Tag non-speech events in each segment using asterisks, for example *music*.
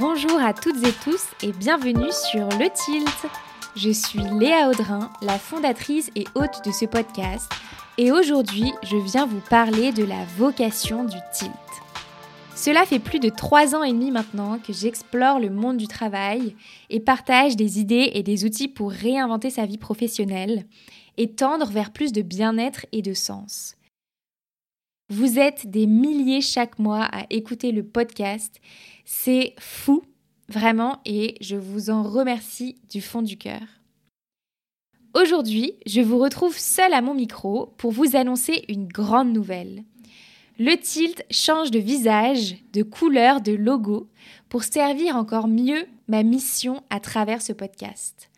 Bonjour à toutes et tous et bienvenue sur Le Tilt. Je suis Léa Audrin, la fondatrice et hôte de ce podcast, et aujourd'hui je viens vous parler de la vocation du tilt. Cela fait plus de trois ans et demi maintenant que j'explore le monde du travail et partage des idées et des outils pour réinventer sa vie professionnelle et tendre vers plus de bien-être et de sens. Vous êtes des milliers chaque mois à écouter le podcast. C'est fou, vraiment, et je vous en remercie du fond du cœur. Aujourd'hui, je vous retrouve seule à mon micro pour vous annoncer une grande nouvelle. Le tilt change de visage, de couleur, de logo pour servir encore mieux ma mission à travers ce podcast.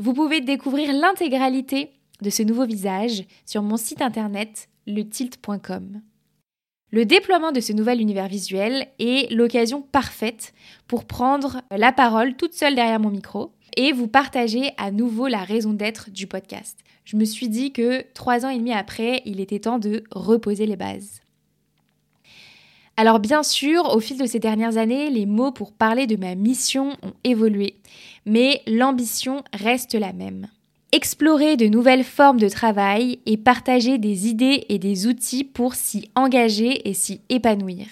Vous pouvez découvrir l'intégralité de ce nouveau visage sur mon site internet letilt.com. Le déploiement de ce nouvel univers visuel est l'occasion parfaite pour prendre la parole toute seule derrière mon micro et vous partager à nouveau la raison d'être du podcast. Je me suis dit que trois ans et demi après, il était temps de reposer les bases. Alors bien sûr, au fil de ces dernières années, les mots pour parler de ma mission ont évolué, mais l'ambition reste la même. Explorer de nouvelles formes de travail et partager des idées et des outils pour s'y engager et s'y épanouir.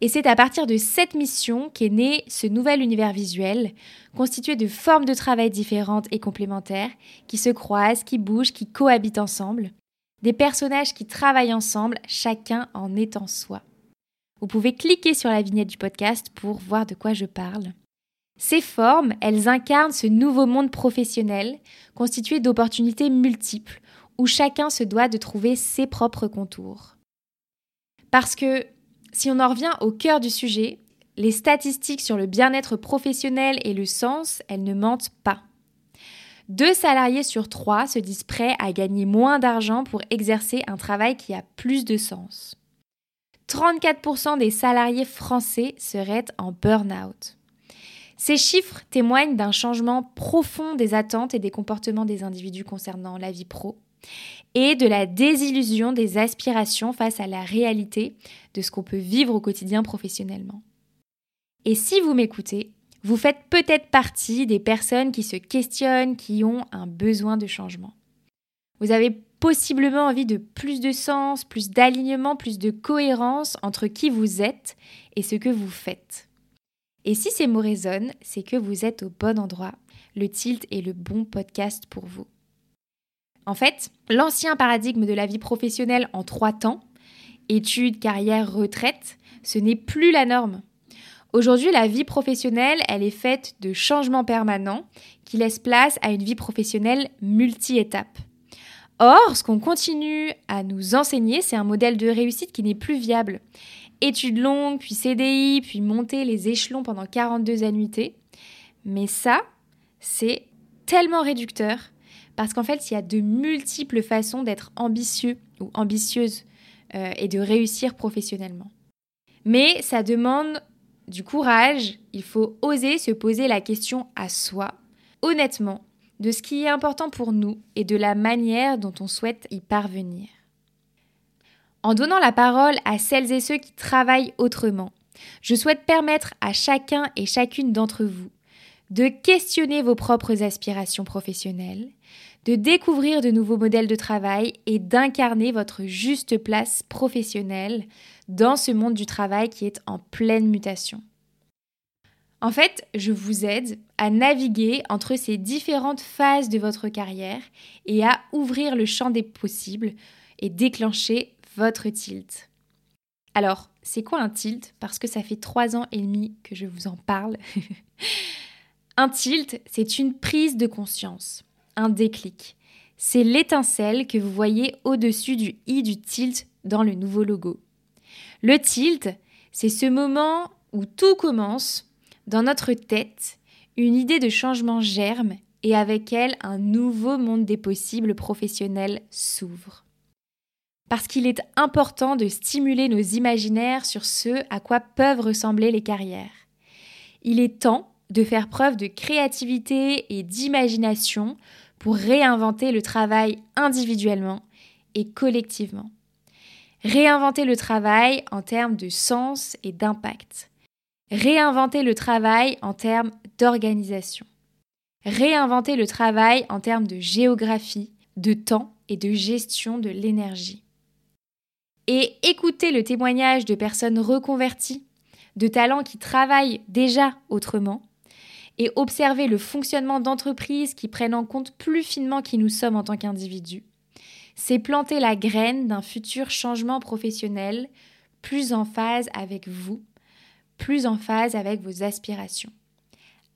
Et c'est à partir de cette mission qu'est né ce nouvel univers visuel, constitué de formes de travail différentes et complémentaires, qui se croisent, qui bougent, qui cohabitent ensemble, des personnages qui travaillent ensemble, chacun en étant soi. Vous pouvez cliquer sur la vignette du podcast pour voir de quoi je parle. Ces formes, elles incarnent ce nouveau monde professionnel constitué d'opportunités multiples où chacun se doit de trouver ses propres contours. Parce que si on en revient au cœur du sujet, les statistiques sur le bien-être professionnel et le sens, elles ne mentent pas. Deux salariés sur trois se disent prêts à gagner moins d'argent pour exercer un travail qui a plus de sens. 34% des salariés français seraient en burn-out. Ces chiffres témoignent d'un changement profond des attentes et des comportements des individus concernant la vie pro et de la désillusion des aspirations face à la réalité de ce qu'on peut vivre au quotidien professionnellement. Et si vous m'écoutez, vous faites peut-être partie des personnes qui se questionnent, qui ont un besoin de changement. Vous avez possiblement envie de plus de sens, plus d'alignement, plus de cohérence entre qui vous êtes et ce que vous faites. Et si ces mots résonnent, c'est que vous êtes au bon endroit. Le tilt est le bon podcast pour vous. En fait, l'ancien paradigme de la vie professionnelle en trois temps, études, carrière, retraite, ce n'est plus la norme. Aujourd'hui, la vie professionnelle, elle est faite de changements permanents qui laissent place à une vie professionnelle multi-étapes. Or, ce qu'on continue à nous enseigner, c'est un modèle de réussite qui n'est plus viable. Études longues, puis CDI, puis monter les échelons pendant 42 annuités. Mais ça, c'est tellement réducteur parce qu'en fait, il y a de multiples façons d'être ambitieux ou ambitieuse euh, et de réussir professionnellement. Mais ça demande du courage, il faut oser se poser la question à soi, honnêtement, de ce qui est important pour nous et de la manière dont on souhaite y parvenir. En donnant la parole à celles et ceux qui travaillent autrement, je souhaite permettre à chacun et chacune d'entre vous de questionner vos propres aspirations professionnelles, de découvrir de nouveaux modèles de travail et d'incarner votre juste place professionnelle dans ce monde du travail qui est en pleine mutation. En fait, je vous aide à naviguer entre ces différentes phases de votre carrière et à ouvrir le champ des possibles et déclencher votre tilt. Alors, c'est quoi un tilt? Parce que ça fait trois ans et demi que je vous en parle. *laughs* un tilt, c'est une prise de conscience, un déclic. C'est l'étincelle que vous voyez au-dessus du i du tilt dans le nouveau logo. Le tilt, c'est ce moment où tout commence dans notre tête, une idée de changement germe et avec elle un nouveau monde des possibles professionnels s'ouvre. Parce qu'il est important de stimuler nos imaginaires sur ce à quoi peuvent ressembler les carrières. Il est temps de faire preuve de créativité et d'imagination pour réinventer le travail individuellement et collectivement. Réinventer le travail en termes de sens et d'impact Réinventer le travail en termes d'organisation. Réinventer le travail en termes de géographie, de temps et de gestion de l'énergie. Et écouter le témoignage de personnes reconverties, de talents qui travaillent déjà autrement, et observer le fonctionnement d'entreprises qui prennent en compte plus finement qui nous sommes en tant qu'individus. C'est planter la graine d'un futur changement professionnel plus en phase avec vous, plus en phase avec vos aspirations.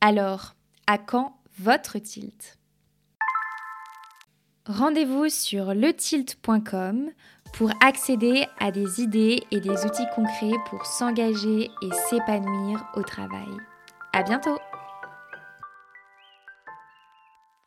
Alors, à quand votre tilt? Rendez-vous sur letilt.com pour accéder à des idées et des outils concrets pour s'engager et s'épanouir au travail. À bientôt!